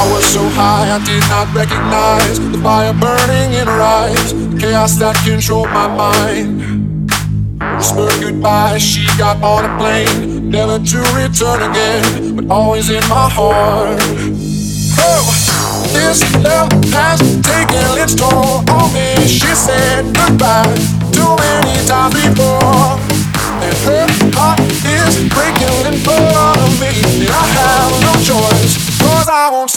I was so high, I did not recognize the fire burning in her eyes, the chaos that controlled my mind. Whispered goodbye, she got on a plane, never to return again, but always in my heart. Oh, this love has taken its toll on me. She said goodbye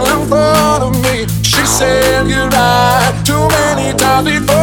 breaking in front of me. She said goodbye too many times before.